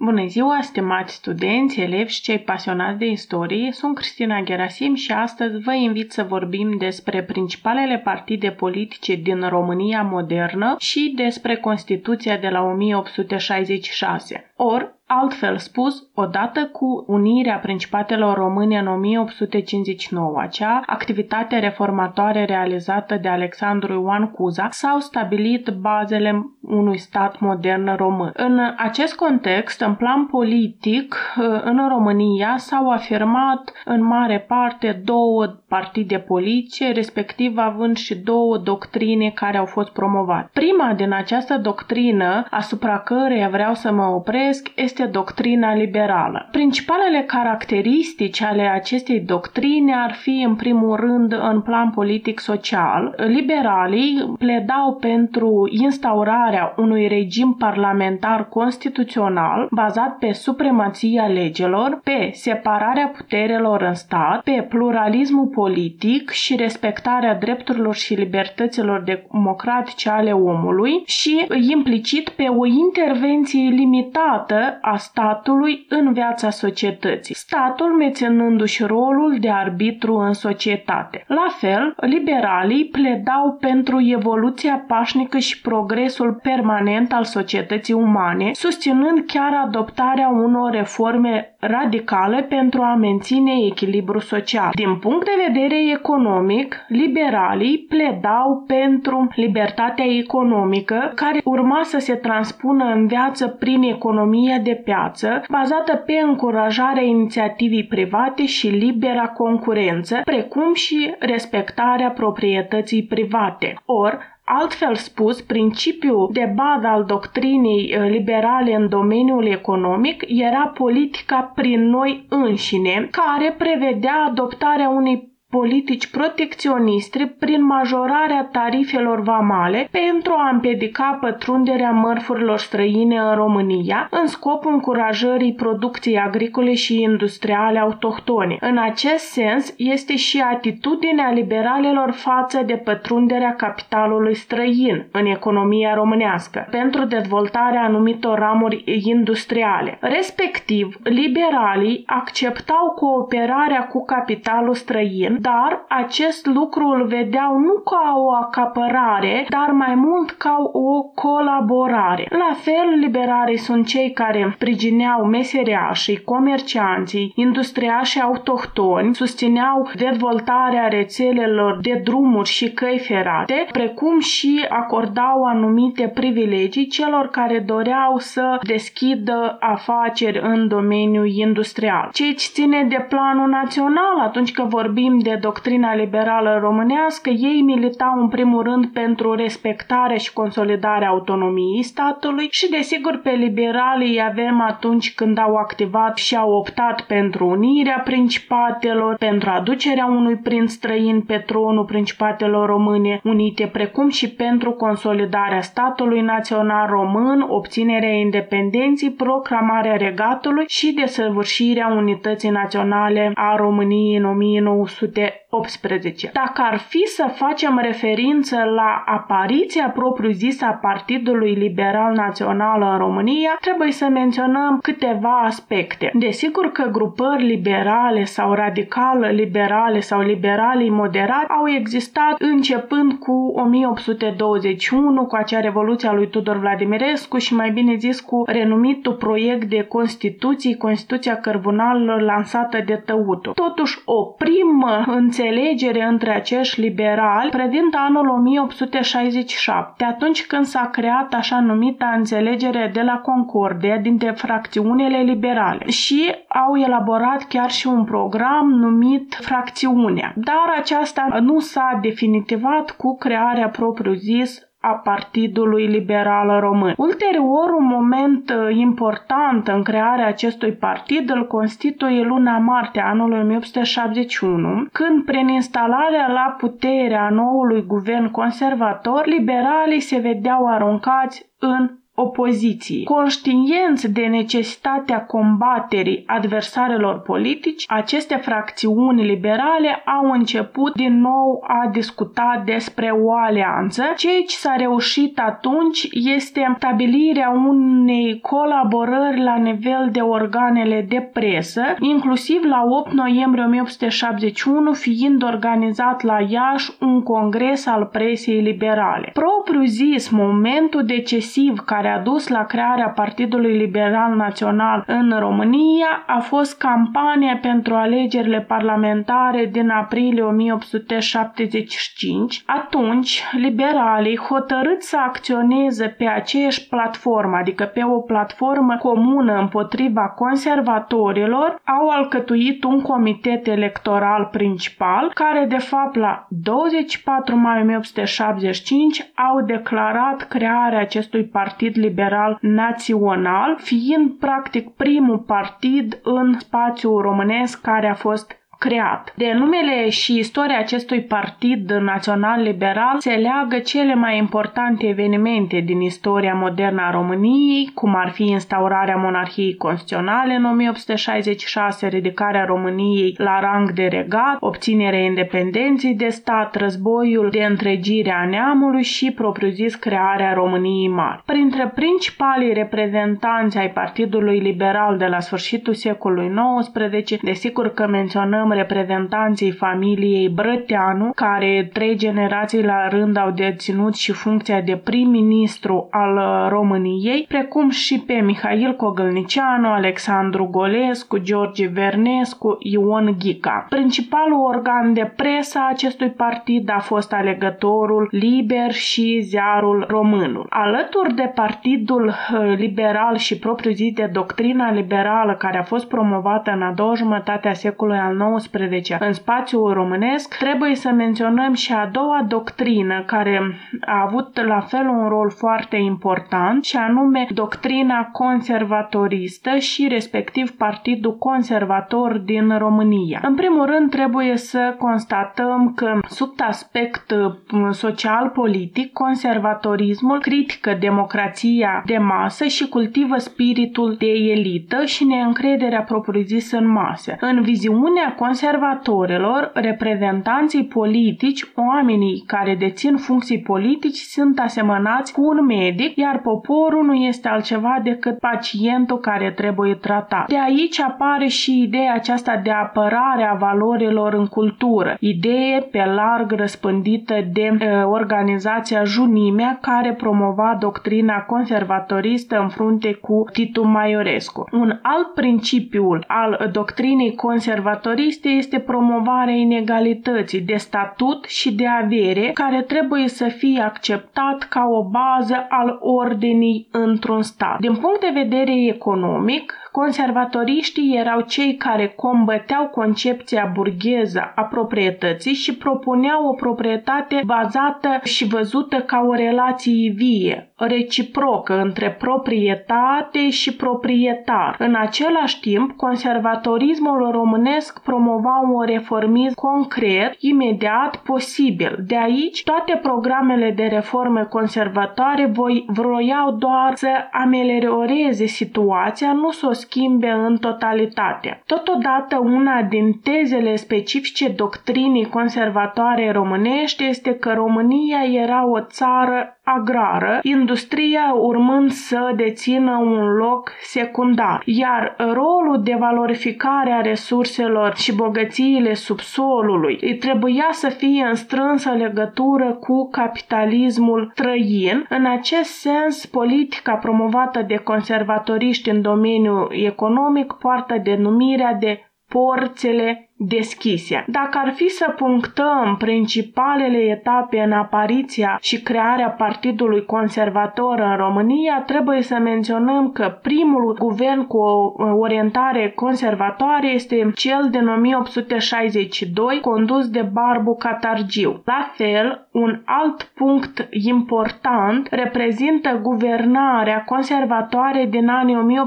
Bună ziua, stimați studenți, elevi și cei pasionați de istorie! Sunt Cristina Gerasim și astăzi vă invit să vorbim despre principalele partide politice din România modernă și despre Constituția de la 1866. Or, Altfel spus, odată cu unirea Principatelor Române în 1859, acea activitate reformatoare realizată de Alexandru Ioan Cuza, s-au stabilit bazele unui stat modern român. În acest context, în plan politic, în România s-au afirmat în mare parte două partide politice, respectiv având și două doctrine care au fost promovate. Prima din această doctrină, asupra căreia vreau să mă opresc, este doctrina liberală. Principalele caracteristici ale acestei doctrine ar fi, în primul rând, în plan politic-social. Liberalii pledau pentru instaurarea unui regim parlamentar constituțional bazat pe supremația legilor, pe separarea puterelor în stat, pe pluralismul politic și respectarea drepturilor și libertăților democratice ale omului și implicit pe o intervenție limitată a statului în viața societății, statul menținându-și rolul de arbitru în societate. La fel, liberalii pledau pentru evoluția pașnică și progresul permanent al societății umane, susținând chiar adoptarea unor reforme radicale pentru a menține echilibru social. Din punct de vedere economic, liberalii pledau pentru libertatea economică care urma să se transpună în viață prin economia de piață, bazată pe încurajarea inițiativii private și libera concurență, precum și respectarea proprietății private. Or, Altfel spus, principiul de bază al doctrinei uh, liberale în domeniul economic era politica prin noi înșine, care prevedea adoptarea unei politici protecționiste prin majorarea tarifelor vamale pentru a împiedica pătrunderea mărfurilor străine în România în scopul încurajării producției agricole și industriale autohtone. În acest sens este și atitudinea liberalelor față de pătrunderea capitalului străin în economia românească pentru dezvoltarea anumitor ramuri industriale. Respectiv, liberalii acceptau cooperarea cu capitalul străin dar acest lucru îl vedeau nu ca o acapărare, dar mai mult ca o colaborare. La fel, liberarii sunt cei care sprijineau meseriașii, comercianții, industriașii autohtoni, susțineau dezvoltarea rețelelor de drumuri și căi ferate, precum și acordau anumite privilegii celor care doreau să deschidă afaceri în domeniul industrial. Ce ține de planul național atunci când vorbim de de doctrina liberală românească, ei militau în primul rând pentru respectarea și consolidarea autonomiei statului și desigur pe liberalii avem atunci când au activat și au optat pentru unirea principatelor, pentru aducerea unui prinț străin pe tronul principatelor române unite, precum și pentru consolidarea statului național român, obținerea independenței, proclamarea regatului și desăvârșirea unității naționale a României în 1900 18. Dacă ar fi să facem referință la apariția propriu-zisă a Partidului Liberal Național în România, trebuie să menționăm câteva aspecte. Desigur că grupări liberale sau radical liberale sau liberalii moderați au existat începând cu 1821, cu acea revoluție a lui Tudor Vladimirescu și mai bine zis cu renumitul proiect de Constituție, Constituția Cărbunalilor lansată de Tăutu. Totuși, o primă înțelegere între acești liberali prezint anul 1867, atunci când s-a creat așa numita înțelegere de la Concordia dintre fracțiunile liberale și au elaborat chiar și un program numit Fracțiunea. Dar aceasta nu s-a definitivat cu crearea propriu-zis a Partidului Liberal Român. Ulterior, un moment uh, important în crearea acestui partid îl constituie luna martie anului 1871, când prin instalarea la putere a noului guvern conservator, liberalii se vedeau aruncați în opoziției. Conștienți de necesitatea combaterii adversarelor politici, aceste fracțiuni liberale au început din nou a discuta despre o alianță. Ceea ce s-a reușit atunci este stabilirea unei colaborări la nivel de organele de presă, inclusiv la 8 noiembrie 1871 fiind organizat la Iași un congres al presei liberale. Propriu zis, momentul decisiv care a dus la crearea Partidului Liberal Național în România a fost campania pentru alegerile parlamentare din aprilie 1875. Atunci, liberalii, hotărâți să acționeze pe aceeași platformă, adică pe o platformă comună împotriva conservatorilor, au alcătuit un comitet electoral principal care, de fapt, la 24 mai 1875 au declarat crearea acestui partid liberal național, fiind practic primul partid în spațiul românesc care a fost creat. De numele și istoria acestui partid național liberal se leagă cele mai importante evenimente din istoria modernă a României, cum ar fi instaurarea monarhiei constituționale în 1866, ridicarea României la rang de regat, obținerea independenței de stat, războiul de întregire a neamului și, propriu-zis, crearea României mari. Printre principalii reprezentanți ai Partidului Liberal de la sfârșitul secolului XIX, desigur că menționăm menționăm reprezentanții familiei Brăteanu, care trei generații la rând au deținut și funcția de prim-ministru al României, precum și pe Mihail Cogălnicianu, Alexandru Golescu, George Vernescu, Ion Ghica. Principalul organ de presă a acestui partid a fost alegătorul Liber și Ziarul Românul. Alături de Partidul uh, Liberal și propriu-zis de doctrina liberală care a fost promovată în a doua jumătate a secolului al XIX în spațiul românesc, trebuie să menționăm și a doua doctrină care a avut la fel un rol foarte important și anume doctrina conservatoristă și respectiv Partidul Conservator din România. În primul rând trebuie să constatăm că sub aspect uh, social-politic, conservatorismul critică democrația de masă și cultivă spiritul de elită și neîncrederea propriu-zisă în masă. În viziunea conservatorilor, reprezentanții politici, oamenii care dețin funcții politici, sunt asemănați cu un medic, iar poporul nu este altceva decât pacientul care trebuie tratat. De aici apare și ideea aceasta de apărare a valorilor în cultură, idee pe larg răspândită de e, organizația Junimea, care promova doctrina conservatoristă în frunte cu Titu Maiorescu. Un alt principiu al doctrinei conservatoriste este promovarea inegalității de statut și de avere, care trebuie să fie acceptat ca o bază al ordinii într-un stat. Din punct de vedere economic, Conservatoriștii erau cei care combăteau concepția burgheză a proprietății și propuneau o proprietate bazată și văzută ca o relație vie, reciprocă între proprietate și proprietar. În același timp, conservatorismul românesc promova un reformism concret, imediat posibil. De aici, toate programele de reforme conservatoare voi, vroiau doar să amelioreze situația, nu să o schimbe în totalitate. Totodată, una din tezele specifice doctrinii conservatoare românești este că România era o țară agrară, industria urmând să dețină un loc secundar, iar rolul de valorificare a resurselor și bogățiile subsolului îi trebuia să fie în strânsă legătură cu capitalismul străin. În acest sens, politica promovată de conservatoriști în domeniul economic poartă denumirea de porțele deschise. Dacă ar fi să punctăm principalele etape în apariția și crearea Partidului Conservator în România, trebuie să menționăm că primul guvern cu o orientare conservatoare este cel din 1862, condus de Barbu Catargiu. La fel, un alt punct important reprezintă guvernarea conservatoare din anii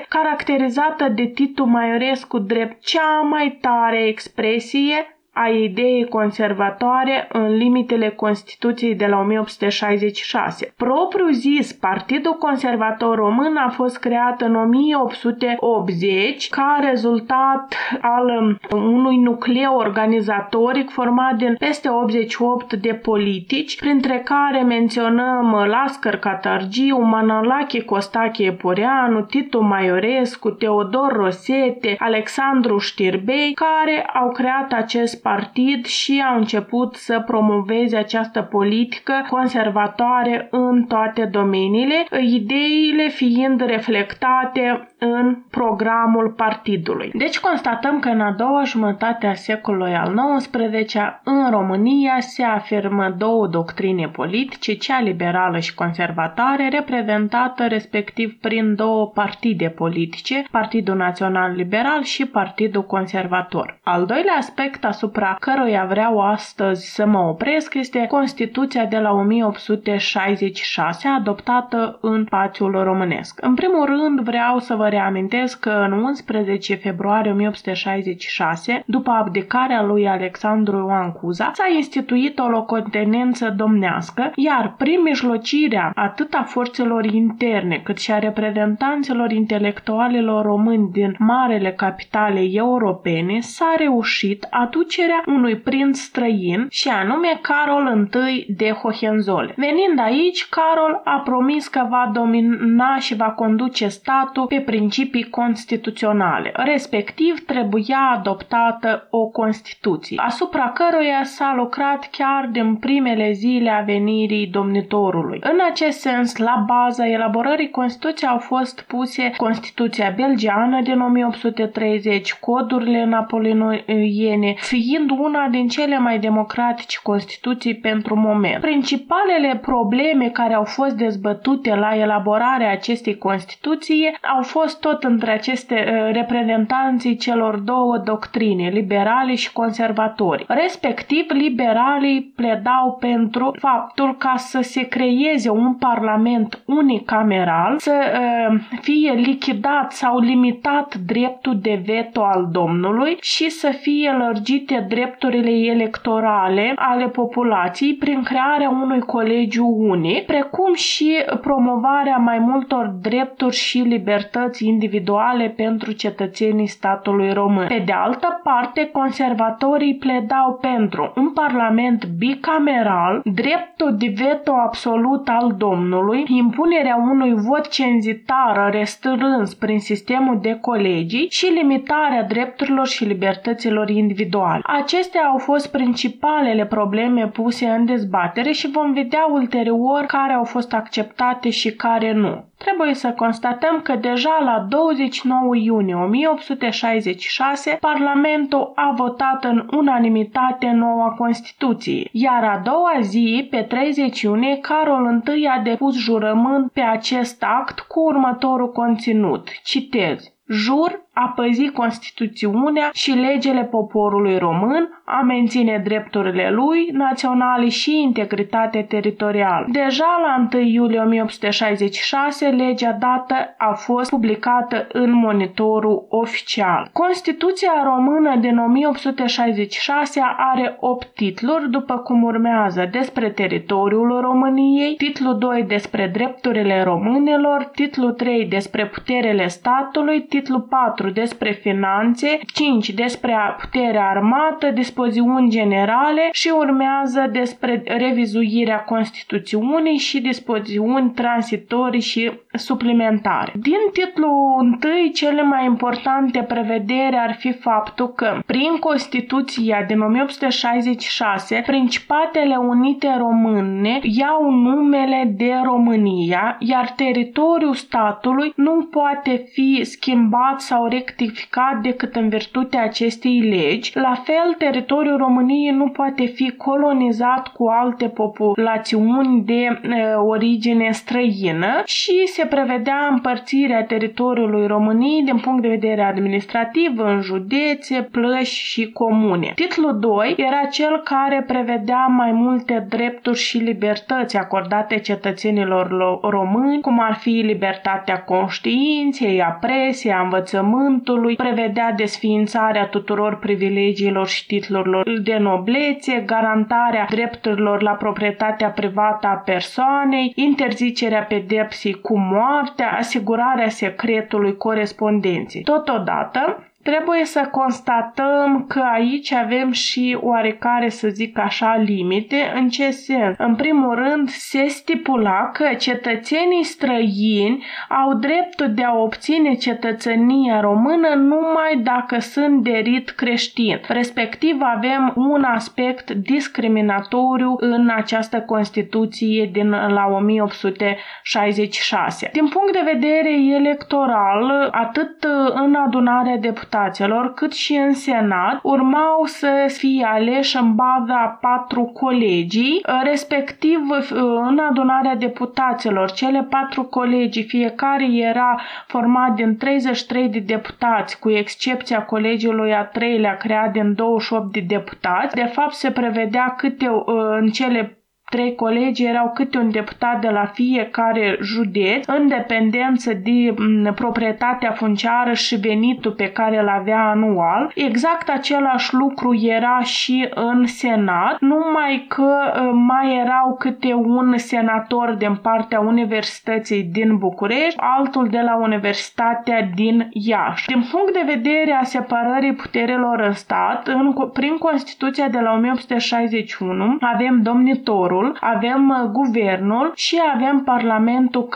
1871-1876, caracterizată de titlu Titu Maiorescu drept cea mai tare expresie a ideii conservatoare în limitele Constituției de la 1866. Propriu zis, Partidul Conservator Român a fost creat în 1880 ca rezultat al unui nucleu organizatoric format din peste 88 de politici, printre care menționăm Lascăr Catargiu, Manalache Costache Eporeanu, Titu Maiorescu, Teodor Rosete, Alexandru Știrbei, care au creat acest partid și au început să promoveze această politică conservatoare în toate domeniile, ideile fiind reflectate în programul partidului. Deci constatăm că în a doua jumătate a secolului al XIX în România se afirmă două doctrine politice, cea liberală și conservatoare, reprezentată respectiv prin două partide politice, Partidul Național Liberal și Partidul Conservator. Al doilea aspect asupra căruia vreau astăzi să mă opresc este Constituția de la 1866, adoptată în spațiul românesc. În primul rând vreau să vă reamintesc că în 11 februarie 1866, după abdicarea lui Alexandru Ioan Cuza, s-a instituit o locotenență domnească, iar prin mijlocirea atât a forțelor interne cât și a reprezentanților intelectualilor români din marele capitale europene s-a reușit aducerea unui prinț străin și anume Carol I de Hohenzollern. Venind aici, Carol a promis că va domina și va conduce statul pe principii constituționale, respectiv trebuia adoptată o Constituție, asupra căruia s-a lucrat chiar din primele zile a venirii domnitorului. În acest sens, la baza elaborării Constituției au fost puse Constituția belgiană din 1830, codurile napoleoniene, fiind una din cele mai democratice Constituții pentru moment. Principalele probleme care au fost dezbătute la elaborarea acestei Constituții au fost tot între aceste uh, reprezentanții celor două doctrine, liberale și conservatori. Respectiv, liberalii pledau pentru faptul ca să se creeze un parlament unicameral, să uh, fie lichidat sau limitat dreptul de veto al domnului și să fie lărgite drepturile electorale ale populației prin crearea unui colegiu unic, precum și promovarea mai multor drepturi și libertăți individuale pentru cetățenii statului român. Pe de altă parte, conservatorii pledau pentru un parlament bicameral, dreptul de veto absolut al domnului, impunerea unui vot cenzitar restrâns prin sistemul de colegii și limitarea drepturilor și libertăților individuale. Acestea au fost principalele probleme puse în dezbatere și vom vedea ulterior care au fost acceptate și care nu. Trebuie să constatăm că deja la 29 iunie 1866 Parlamentul a votat în unanimitate noua Constituție, iar a doua zi, pe 30 iunie, Carol I a depus jurământ pe acest act cu următorul conținut. Citez. Jur a păzi Constituțiunea și legile poporului român, a menține drepturile lui naționale și integritate teritorială. Deja la 1 iulie 1866, legea dată a fost publicată în monitorul oficial. Constituția română din 1866 are 8 titluri, după cum urmează despre teritoriul României, titlul 2 despre drepturile românilor, titlul 3 despre puterele statului, titlul 4 4 despre finanțe, 5 despre puterea armată, dispoziuni generale și urmează despre revizuirea Constituțiunii și dispoziuni transitorii și suplimentare. Din titlul 1, cele mai importante prevederi ar fi faptul că prin Constituția din 1866, Principatele Unite Române iau numele de România, iar teritoriul statului nu poate fi schimbat sau rectificat decât în virtutea acestei legi. La fel, teritoriul României nu poate fi colonizat cu alte populațiuni de e, origine străină și se prevedea împărțirea teritoriului României din punct de vedere administrativ în județe, plăși și comune. Titlul 2 era cel care prevedea mai multe drepturi și libertăți acordate cetățenilor români, cum ar fi libertatea conștiinței, a presei, a învățământului, pământului, prevedea desființarea tuturor privilegiilor și titlurilor de noblețe, garantarea drepturilor la proprietatea privată a persoanei, interzicerea pedepsii cu moartea, asigurarea secretului corespondenței. Totodată, Trebuie să constatăm că aici avem și oarecare, să zic așa, limite. În ce sens? În primul rând, se stipula că cetățenii străini au dreptul de a obține cetățenia română numai dacă sunt de rit creștin. Respectiv, avem un aspect discriminatoriu în această Constituție din la 1866. Din punct de vedere electoral, atât în adunarea deputaților deputaților, cât și în Senat urmau să fie aleși în baza patru colegii, respectiv în adunarea deputaților. Cele patru colegii, fiecare era format din 33 de deputați, cu excepția colegiului a treilea creat din 28 de deputați. De fapt, se prevedea câte în cele Trei colegi erau câte un deputat de la fiecare județ, în dependență de proprietatea funciară și venitul pe care îl avea anual. Exact același lucru era și în Senat, numai că ă, mai erau câte un senator din partea Universității din București, altul de la Universitatea din Iași. Din punct de vedere a separării puterilor în stat, în, prin Constituția de la 1861 avem domnitorul Parlamentul, avem uh, Guvernul și avem Parlamentul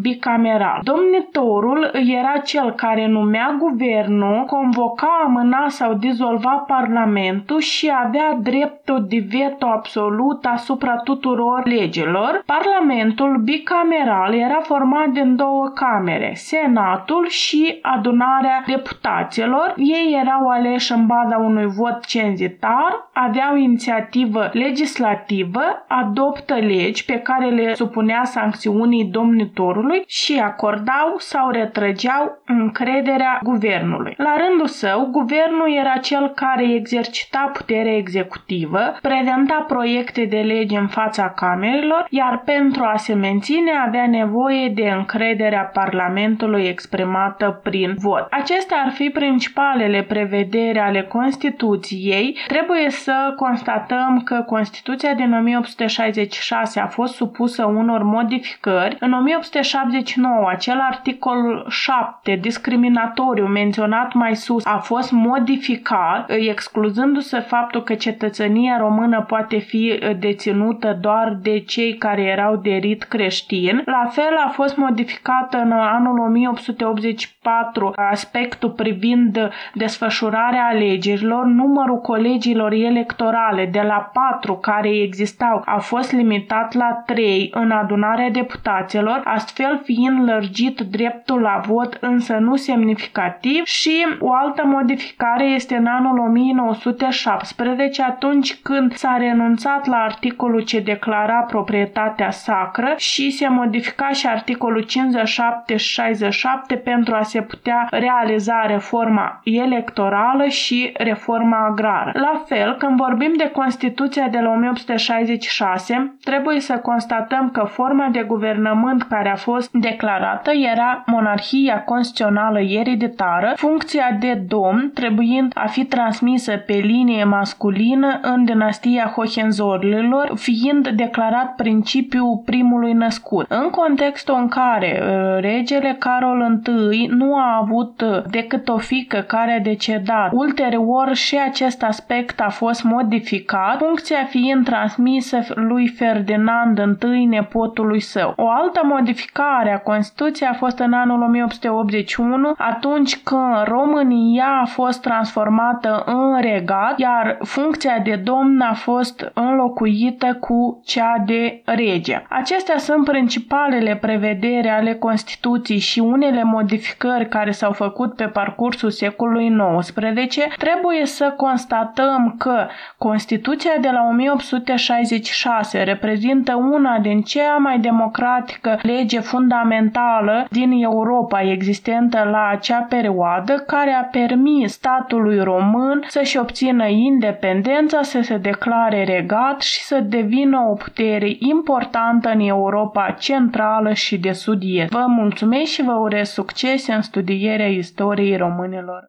bicameral. Domnitorul era cel care numea Guvernul, convoca, amâna sau dizolva Parlamentul și avea dreptul de veto absolut asupra tuturor legilor. Parlamentul bicameral era format din două camere, Senatul și adunarea deputaților. Ei erau aleși în baza unui vot cenzitar, aveau inițiativă legislativă, adoptă legi pe care le supunea sancțiunii domnitorului și acordau sau retrăgeau încrederea guvernului. La rândul său, guvernul era cel care exercita puterea executivă, prezenta proiecte de lege în fața camerelor, iar pentru a se menține avea nevoie de încrederea Parlamentului exprimată prin vot. Acestea ar fi principalele prevederi ale Constituției. Trebuie să constatăm că Constituția din 1860 1966 a fost supusă unor modificări, în 1879 acel articol 7 discriminatoriu menționat mai sus a fost modificat, excluzându-se faptul că cetățenia română poate fi deținută doar de cei care erau de rit creștin. La fel a fost modificată în anul 1884 aspectul privind desfășurarea alegerilor, numărul colegilor electorale de la 4 care existau a fost fost limitat la 3 în adunarea deputaților, astfel fiind lărgit dreptul la vot însă nu semnificativ și o altă modificare este în anul 1917 atunci când s-a renunțat la articolul ce declara proprietatea sacră și se modifica și articolul 57-67 pentru a se putea realiza reforma electorală și reforma agrară. La fel, când vorbim de Constituția de la 1866, trebuie să constatăm că forma de guvernământ care a fost declarată era monarhia constituțională ereditară, funcția de domn trebuind a fi transmisă pe linie masculină în dinastia Hohenzolilor, fiind declarat principiul primului născut. În contextul în care uh, regele Carol I nu a avut uh, decât o fică care a decedat, ulterior și acest aspect a fost modificat, funcția fiind transmisă lui lui Ferdinand I, nepotului său. O altă modificare a Constituției a fost în anul 1881, atunci când România a fost transformată în regat, iar funcția de domn a fost înlocuită cu cea de rege. Acestea sunt principalele prevederi ale Constituției și unele modificări care s-au făcut pe parcursul secolului XIX, trebuie să constatăm că Constituția de la 1866 6 reprezintă una din cea mai democratică lege fundamentală din Europa existentă la acea perioadă, care a permis statului român să-și obțină independența, să se declare regat și să devină o putere importantă în Europa centrală și de sud-est. Vă mulțumesc și vă urez succes în studierea istoriei românilor.